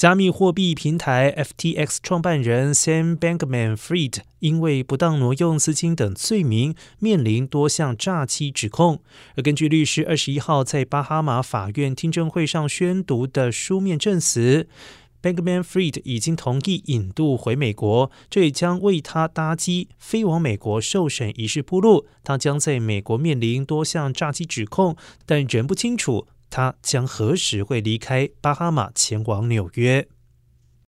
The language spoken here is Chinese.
加密货币平台 FTX 创办人 Sam Bankman-Fried 因为不当挪用资金等罪名，面临多项诈欺指控。而根据律师二十一号在巴哈马法院听证会上宣读的书面证词，Bankman-Fried 已经同意引渡回美国，这也将为他搭机飞往美国受审一事铺路。他将在美国面临多项诈欺指控，但仍不清楚。他将何时会离开巴哈马前往纽约？